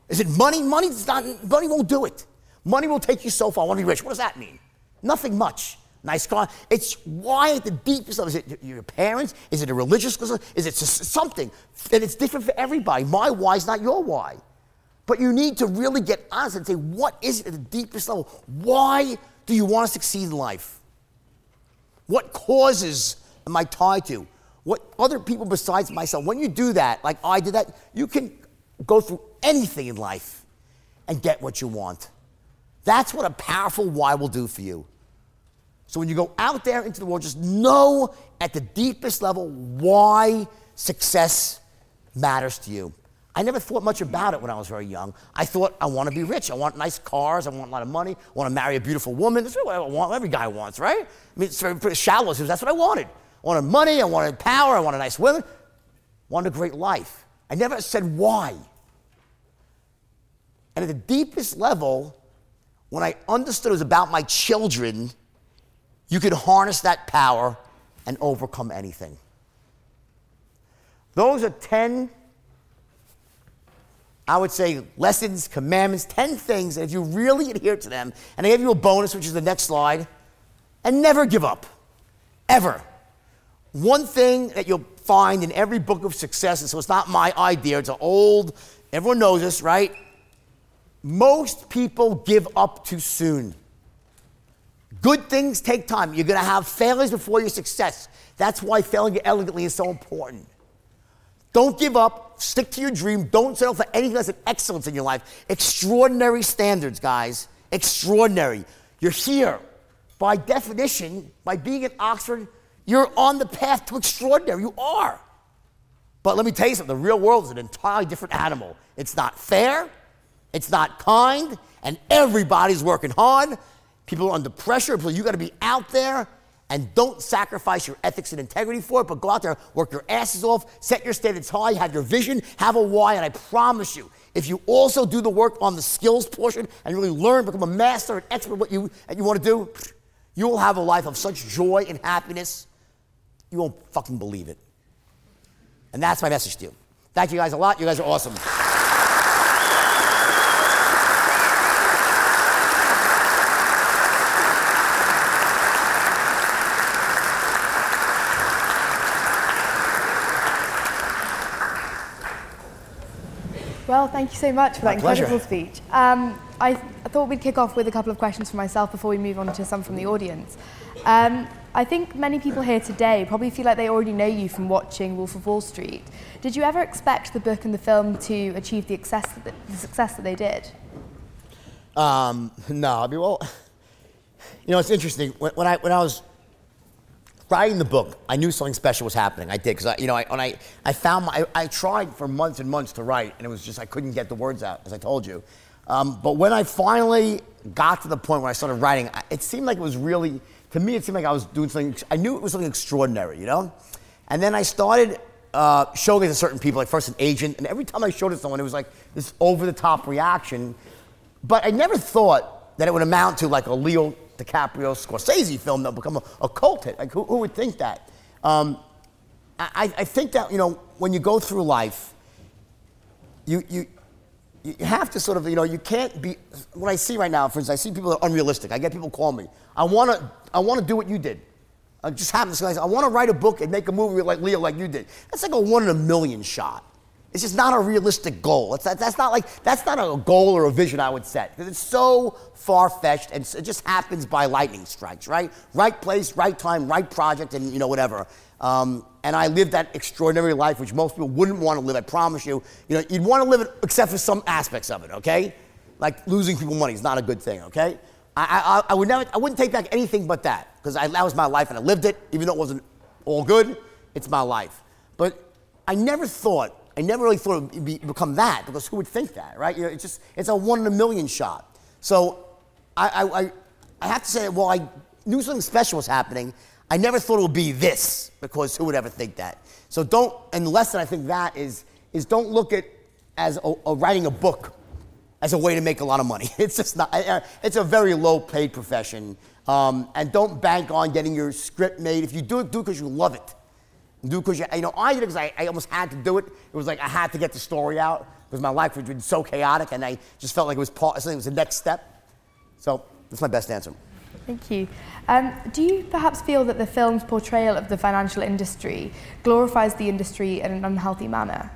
Is it money? Money's not, money won't do it. Money will take you so far. I want to be rich. What does that mean? Nothing much. Nice car. It's why at the deepest level. Is it your parents? Is it a religious? Is it something? And it's different for everybody. My why is not your why. But you need to really get honest and say, what is it at the deepest level? Why do you want to succeed in life? What causes am I tied to? What other people besides myself? When you do that, like I did that, you can go through anything in life and get what you want. That's what a powerful why will do for you. So when you go out there into the world, just know at the deepest level why success matters to you. I never thought much about it when I was very young. I thought I want to be rich. I want nice cars. I want a lot of money. I want to marry a beautiful woman. That's what I want. Every guy wants, right? I mean, it's very shallow. So that's what I wanted. I wanted money. I wanted power. I wanted nice women. I wanted a great life. I never said why. And at the deepest level, when I understood it was about my children, you could harness that power and overcome anything. Those are 10, I would say, lessons, commandments, 10 things that if you really adhere to them, and I give you a bonus, which is the next slide, and never give up. Ever. One thing that you'll find in every book of success, and so it's not my idea, it's an old, everyone knows this, right? Most people give up too soon. Good things take time. You're going to have failures before your success. That's why failing elegantly is so important. Don't give up. Stick to your dream. Don't settle for anything less than excellence in your life. Extraordinary standards, guys. Extraordinary. You're here. By definition, by being at Oxford, you're on the path to extraordinary. You are. But let me tell you something the real world is an entirely different animal. It's not fair, it's not kind, and everybody's working hard. People are under pressure. People, you got to be out there and don't sacrifice your ethics and integrity for it, but go out there, work your asses off, set your standards high, have your vision, have a why, and I promise you, if you also do the work on the skills portion and really learn, become a master and expert what you, and you want to do, [SNIFFS] you will have a life of such joy and happiness, you won't fucking believe it. And that's my message to you. Thank you guys a lot. You guys are awesome. Well, thank you so much for My that pleasure. incredible speech. Um, I, th- I thought we'd kick off with a couple of questions for myself before we move on to some from the audience. Um, I think many people here today probably feel like they already know you from watching Wolf of Wall Street. Did you ever expect the book and the film to achieve the success that, the success that they did? Um, [LAUGHS] no, I mean, well, [LAUGHS] you know, it's interesting. When, when I when I was writing the book, I knew something special was happening. I did because I, you know, I, when I I found my, I, I tried for months and months to write, and it was just I couldn't get the words out, as I told you. Um, but when I finally got to the point where I started writing, it seemed like it was really, to me, it seemed like I was doing something, I knew it was something extraordinary, you know? And then I started uh, showing it to certain people, like first an agent, and every time I showed it to someone, it was like this over the top reaction. But I never thought that it would amount to like a Leo DiCaprio Scorsese film that would become a, a cult hit. Like, who, who would think that? Um, I, I think that, you know, when you go through life, you, you, you have to sort of, you know, you can't be, what I see right now, for instance, I see people that are unrealistic. I get people call me. I want to I wanna do what you did. I just happens to, say, I want to write a book and make a movie like Leo like you did. That's like a one in a million shot. It's just not a realistic goal. It's, that, that's not like, that's not a goal or a vision I would set. Because it's so far-fetched and it just happens by lightning strikes, right? Right place, right time, right project, and you know, whatever. Um, and I lived that extraordinary life, which most people wouldn't want to live. I promise you. You know, you'd want to live it, except for some aspects of it. Okay, like losing people money is not a good thing. Okay, I, I, I would never, I wouldn't take back anything but that because that was my life and I lived it, even though it wasn't all good. It's my life. But I never thought, I never really thought it would be, become that because who would think that, right? You know, it's just, it's a one in a million shot. So I, I, I, have to say, well, I knew something special was happening. I never thought it would be this because who would ever think that? So don't, and the lesson I think that is, is don't look at as a, a writing a book as a way to make a lot of money. [LAUGHS] It's just not, it's a very low paid profession. Um, and don't bank on getting your script made. If you do it, do it because you love it. Do because you, you know, I did because I, I almost had to do it. It was like I had to get the story out because my life been so chaotic and I just felt like it was part, something was the next step. So that's my best answer. Thank you. Um, do you perhaps feel that the film's portrayal of the financial industry glorifies the industry in an unhealthy manner?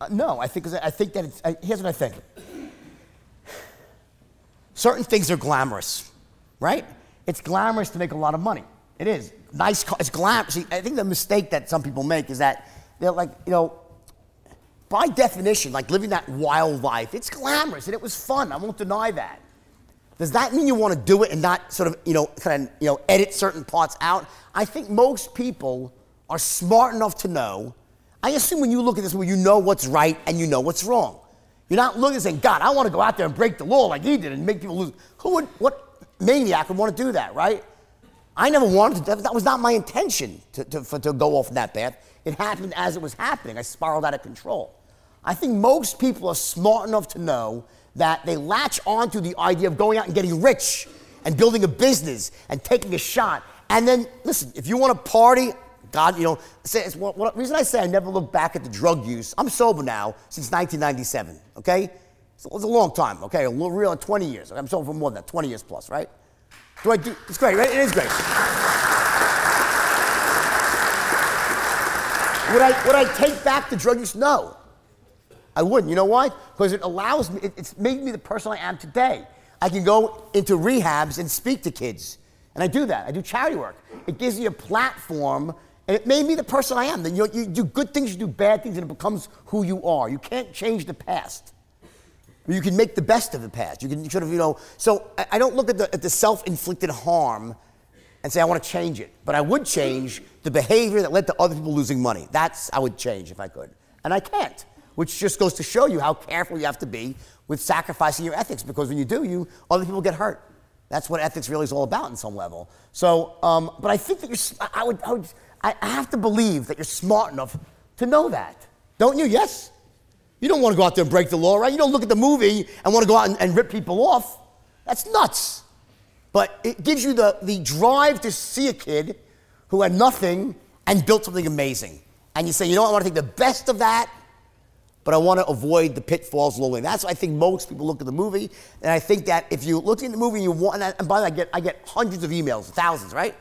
Uh, no, I think, I think that it's, I, here's what I think. Certain things are glamorous, right? It's glamorous to make a lot of money. It is. Nice, it's glamorous. See, I think the mistake that some people make is that they're like, you know, by definition, like living that wild life, it's glamorous and it was fun. I won't deny that. Does that mean you want to do it and not sort of, you know, kind of, you know, edit certain parts out? I think most people are smart enough to know. I assume when you look at this movie, you know what's right and you know what's wrong. You're not looking and saying, God, I want to go out there and break the law like he did and make people lose. Who would, what maniac would want to do that, right? I never wanted to, that was not my intention to, to, for, to go off that path. It happened as it was happening. I spiraled out of control. I think most people are smart enough to know that they latch onto the idea of going out and getting rich and building a business and taking a shot. And then, listen, if you want to party, God, you know, say, it's what, what, reason I say I never look back at the drug use. I'm sober now since 1997. Okay, so it's a long time. Okay, a real 20 years. I'm sober for more than that, 20 years plus, right? Do I do? It's great, right? It is great. would I would I take back the drug use? No, I wouldn't. You know why? Because it allows me. It, it's made me the person I am today. I can go into rehabs and speak to kids, and I do that. I do charity work. It gives me a platform and it made me the person I am. You, you do good things, you do bad things, and it becomes who you are. You can't change the past. You can make the best of the past. You can sort of, you know. So I, I don't look at the, at the self inflicted harm and say, I want to change it. But I would change the behavior that led to other people losing money. That's I would change if I could. And I can't, which just goes to show you how careful you have to be with sacrificing your ethics because when you do, you other people get hurt. That's what ethics really is all about in some level. So, um, but I think that you're, I would, I would, I have to believe that you're smart enough to know that. Don't you? Yes? You don't want to go out there and break the law, right? You don't look at the movie and want to go out and, and rip people off. That's nuts. But it gives you the, the drive to see a kid who had nothing and built something amazing. And you say, you know what, I want to take the best of that, but I want to avoid the pitfalls way. That's why I think most people look at the movie. And I think that if you look at the movie and you want, and by the way, I get, I get hundreds of emails, thousands, right?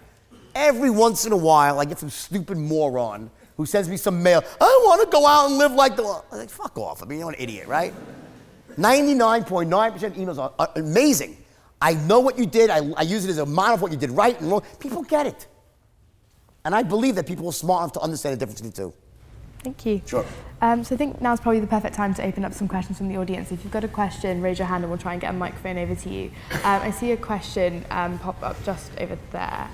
Every once in a while, I get some stupid moron who sends me some mail. I want to go out and live like the. I'm like, fuck off. I mean, you're an idiot, right? 99.9% of emails are, are, amazing. I know what you did. I, I use it as a model of what you did right and wrong. People get it. And I believe that people are smart enough to understand the difference between the two. Thank you. Sure. Um, so I think now's probably the perfect time to open up some questions from the audience. If you've got a question, raise your hand and we'll try and get a microphone over to you. Um, I see a question um, pop up just over there.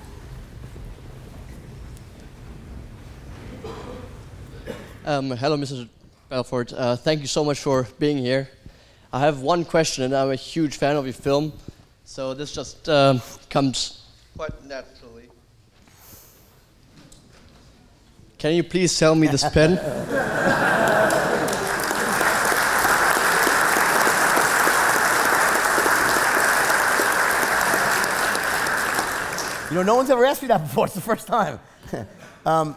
Um, hello, Mrs. Belfort. Uh, thank you so much for being here. I have one question, and I'm a huge fan of your film, so this just um, comes quite naturally. Can you please sell me this pen? [LAUGHS] You know, no one's ever asked me that before. It's the first time. [LAUGHS] um,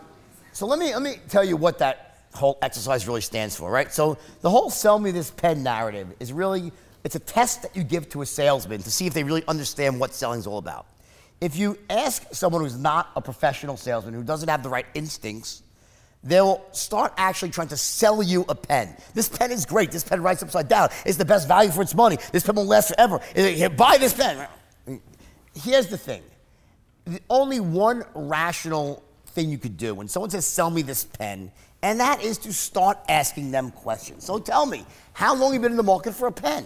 so let me let me tell you what that whole exercise really stands for, right? So the whole "sell me this pen" narrative is really it's a test that you give to a salesman to see if they really understand what selling is all about. If you ask someone who's not a professional salesman, who doesn't have the right instincts, they'll start actually trying to sell you a pen. This pen is great. This pen writes upside down. It's the best value for its money. This pen will last forever. Uh, uh, buy this pen. Here's the thing the only one rational thing you could do when someone says, sell me this pen, and that is to start asking them questions. So tell me, how long have you been in the market for a pen?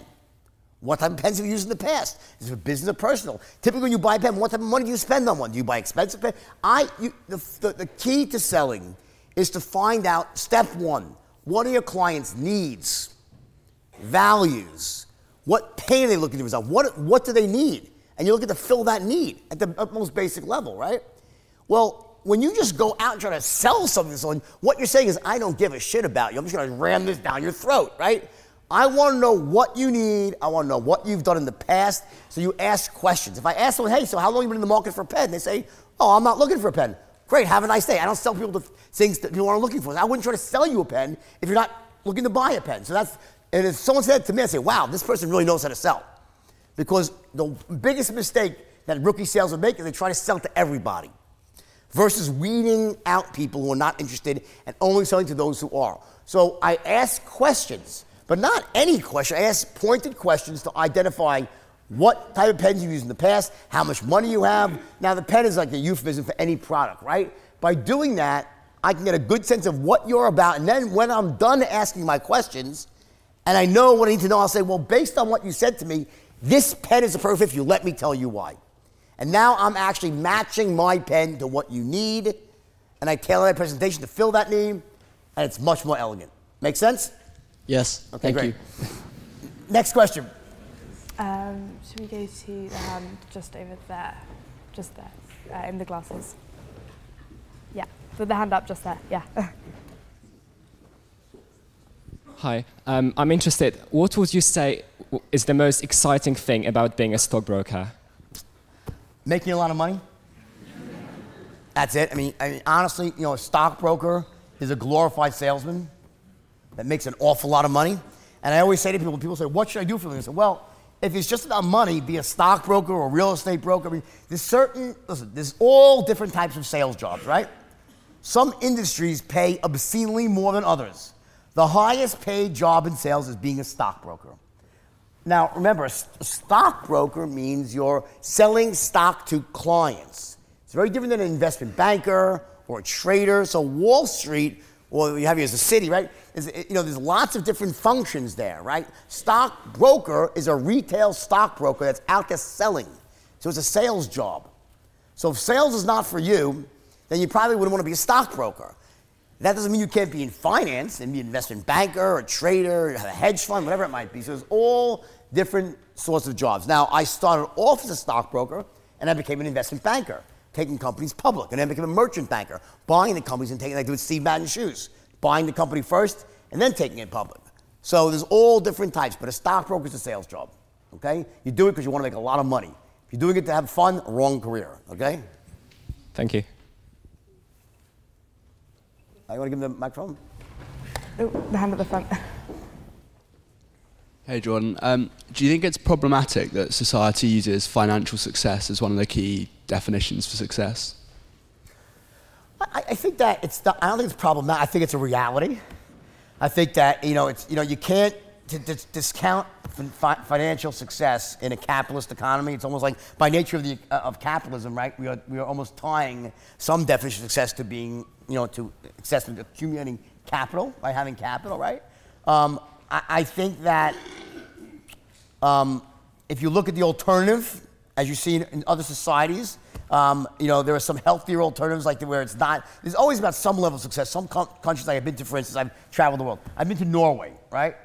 What type of pens have you used in the past? Is it for business or personal? Typically, when you buy a pen, what type of money do you spend on one? Do you buy expensive pen? I, you, the, the, the key to selling is to find out step one what are your clients' needs, values? What pain are they looking to resolve? What, what do they need? And you're looking to fill that need at the most basic level, right? Well, when you just go out and try to sell something to someone, what you're saying is, I don't give a shit about you. I'm just gonna ram this down your throat, right? I wanna know what you need. I wanna know what you've done in the past. So you ask questions. If I ask someone, hey, so how long you been in the market for a pen? They say, oh, I'm not looking for a pen. Great, have a nice day. I don't sell people the things that people aren't looking for. I wouldn't try to sell you a pen if you're not looking to buy a pen. So that's, and if someone said to me, I say, wow, this person really knows how to sell. Because the biggest mistake that rookie sales are making, is they try to sell to everybody versus weeding out people who are not interested and only selling to those who are. So I ask questions, but not any question. I ask pointed questions to identify what type of pens you used in the past, how much money you have. Now, the pen is like a euphemism for any product, right? By doing that, I can get a good sense of what you're about. And then when I'm done asking my questions and I know what I need to know, I'll say, well, based on what you said to me, this pen is a perfect if you let me tell you why. And now I'm actually matching my pen to what you need, and I tailor my presentation to fill that need, and it's much more elegant. Make sense? Yes. Okay, Thank great. you. Next question. Um, should we go to the hand just over there? Just there, uh, in the glasses. Yeah, put the hand up just there, yeah. [LAUGHS] Hi, um, I'm interested. What would you say is the most exciting thing about being a stockbroker? Making a lot of money. That's it. I mean, I mean, honestly, you know, a stockbroker is a glorified salesman that makes an awful lot of money. And I always say to people, people say, "What should I do for them?" I say, "Well, if it's just about money, be a stockbroker or a real estate broker. I mean, there's certain listen. There's all different types of sales jobs, right? Some industries pay obscenely more than others. The highest paid job in sales is being a stockbroker. Now, remember, a stockbroker means you're selling stock to clients. It's very different than an investment banker or a trader. So, Wall Street, or you have here as a city, right? Is, you know, there's lots of different functions there, right? Stockbroker is a retail stockbroker that's out there selling. So, it's a sales job. So, if sales is not for you, then you probably wouldn't want to be a stockbroker. That doesn't mean you can't be in finance and be an investment banker or a trader, a hedge fund, whatever it might be. So there's all different sorts of jobs. Now, I started off as a stockbroker and I became an investment banker, taking companies public. And then I became a merchant banker, buying the companies and taking, like I with Steve Madden Shoes, buying the company first and then taking it public. So there's all different types, but a stockbroker is a sales job. Okay? You do it because you want to make a lot of money. If you're doing it to have fun, wrong career. Okay? Thank you. I want to give them the microphone. Oh, the hand at the front. Hey, Jordan. Um, do you think it's problematic that society uses financial success as one of the key definitions for success? I, I think that it's. Not, I don't think it's problematic. I think it's a reality. I think that you know, it's you know, you can't to, to discount fi- financial success in a capitalist economy. It's almost like by nature of the uh, of capitalism, right? We are we are almost tying some definition of success to being you know, to success accumulating capital by having capital, right? Um, I, I, think that um, if you look at the alternative, as you see in, in other societies, um, you know, there are some healthier alternatives, like where it's not. There's always about some level of success. Some countries I have been to, for instance, I've traveled the world. I've been to Norway, right?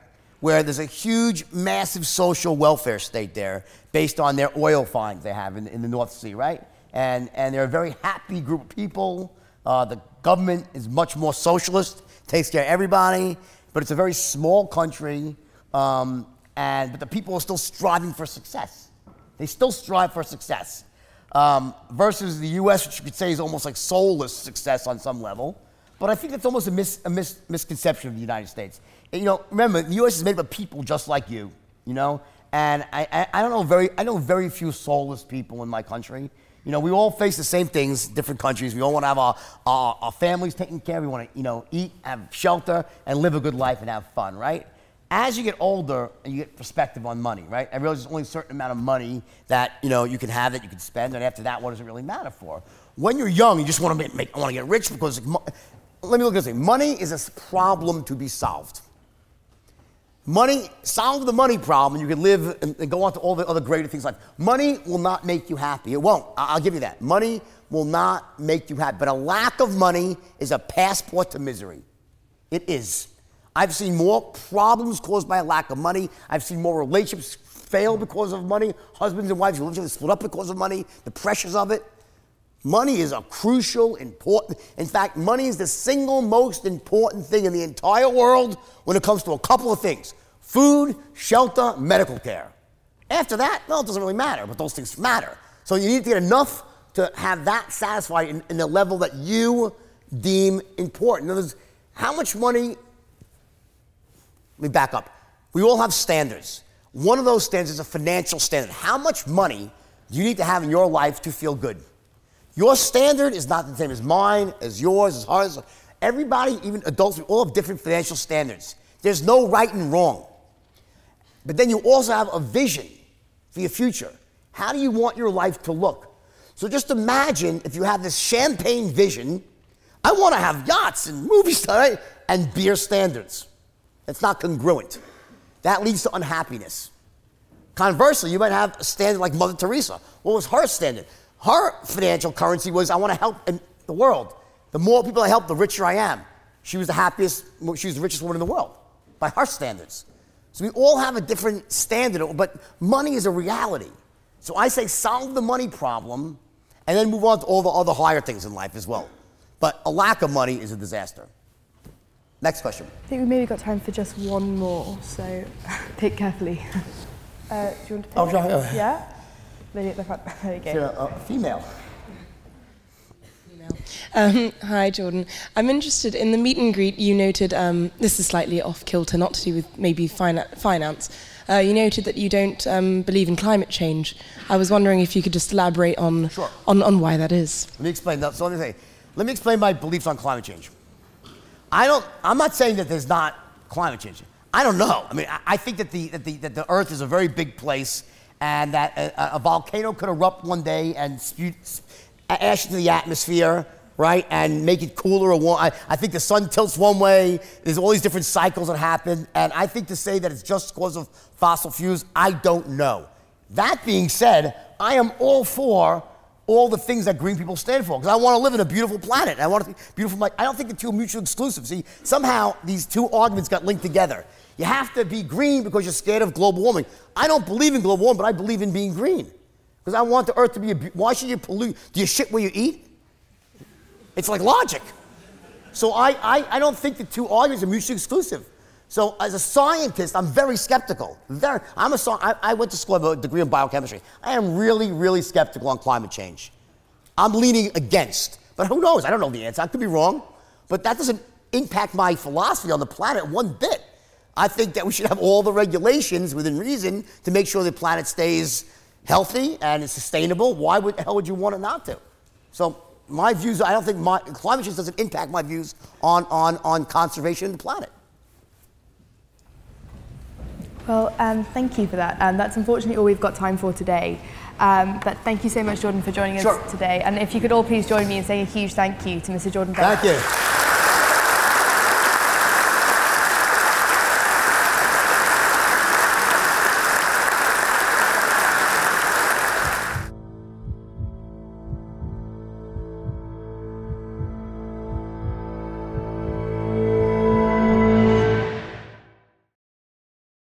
where there's a huge, massive social welfare state there based on their oil finds they have in, in the North Sea, right? And, and they're a very happy group of people. Uh, the government is much more socialist, takes care of everybody, but it's a very small country, um, and, but the people are still striving for success. They still strive for success. Um, versus the US, which you could say is almost like soulless success on some level. But I think that's almost a, mis- a mis- misconception of the United States. And, you know, remember, the U.S. is made up of people just like you, you know? And I, I, I, don't know very, I know very few soulless people in my country. You know, we all face the same things, different countries. We all want to have our, our, our families taken care of. We want to, you know, eat, have shelter, and live a good life and have fun, right? As you get older, and you get perspective on money, right? I realize there's only a certain amount of money that, you know, you can have that you can spend, and after that, what does it really matter for? When you're young, you just want to make, make I want to get rich because let me look at this thing. Money is a problem to be solved. Money, solve the money problem, you can live and, and, go on to all the other greater things like money will not make you happy. It won't. I'll give you that. Money will not make you happy. But a lack of money is a passport to misery. It is. I've seen more problems caused by a lack of money. I've seen more relationships fail because of money. Husbands and wives who split up because of money, the pressures of it. Money is a crucial, important. In fact, money is the single most important thing in the entire world when it comes to a couple of things food, shelter, medical care. After that, well, it doesn't really matter, but those things matter. So you need to get enough to have that satisfied in, in the level that you deem important. In other words, how much money, let me back up. We all have standards. One of those standards is a financial standard. How much money do you need to have in your life to feel good? Your standard is not the same as mine, as yours, as hers. Everybody, even adults, we all have different financial standards. There's no right and wrong. But then you also have a vision for your future. How do you want your life to look? So just imagine if you have this champagne vision. I want to have yachts and movie stars [LAUGHS] and beer standards. It's not congruent. That leads to unhappiness. Conversely, you might have a standard like Mother Teresa. What was her standard? Her financial currency was I want to help in the world. The more people I help, the richer I am. She was the happiest, she was the richest woman in the world by her standards. So we all have a different standard, but money is a reality. So I say solve the money problem and then move on to all the other higher things in life as well. But a lack of money is a disaster. Next question. I think we maybe got time for just one more, so [LAUGHS] pick carefully. Uh, do you want to pick? Oh, yeah. Yeah? Lady at the front. There you go. a female. Um, hi, Jordan. I'm interested in the meet and greet. You noted um, this is slightly off kilter, not to do with maybe fina- finance. Uh, you noted that you don't um, believe in climate change. I was wondering if you could just elaborate on, sure. on, on why that is. Let me explain that. So let me say, let me explain my beliefs on climate change. I don't. I'm not saying that there's not climate change. I don't know. I mean, I, I think that the, that the that the Earth is a very big place and that a, a volcano could erupt one day and spew ash into the atmosphere, right, and make it cooler or warm. I, I, think the sun tilts one way. There's all these different cycles that happen, and I think to say that it's just because of fossil fuels, I don't know. That being said, I am all for all the things that green people stand for because I want to live in a beautiful planet. I want to be beautiful. I don't think the two are mutually exclusive. See, somehow these two arguments got linked together. You have to be green because you're scared of global warming. I don't believe in global warming, but I believe in being green. Because I want the earth to be a. Why should you pollute? Do you shit where you eat? It's like logic. So I, I, I don't think the two arguments are mutually exclusive. So as a scientist, I'm very skeptical. Very, I'm a, I, I went to school, I have a degree in biochemistry. I am really, really skeptical on climate change. I'm leaning against. But who knows? I don't know the answer. I could be wrong. But that doesn't impact my philosophy on the planet one bit. I think that we should have all the regulations within reason to make sure the planet stays healthy and is sustainable. Why would the hell would you want it not to? So my views, I don't think my, climate change doesn't impact my views on, on, on conservation of the planet. Well, um, thank you for that. Um, that's unfortunately all we've got time for today. Um, but thank you so much, Jordan, for joining us sure. today. And if you could all please join me in saying a huge thank you to Mr. Jordan Thank you.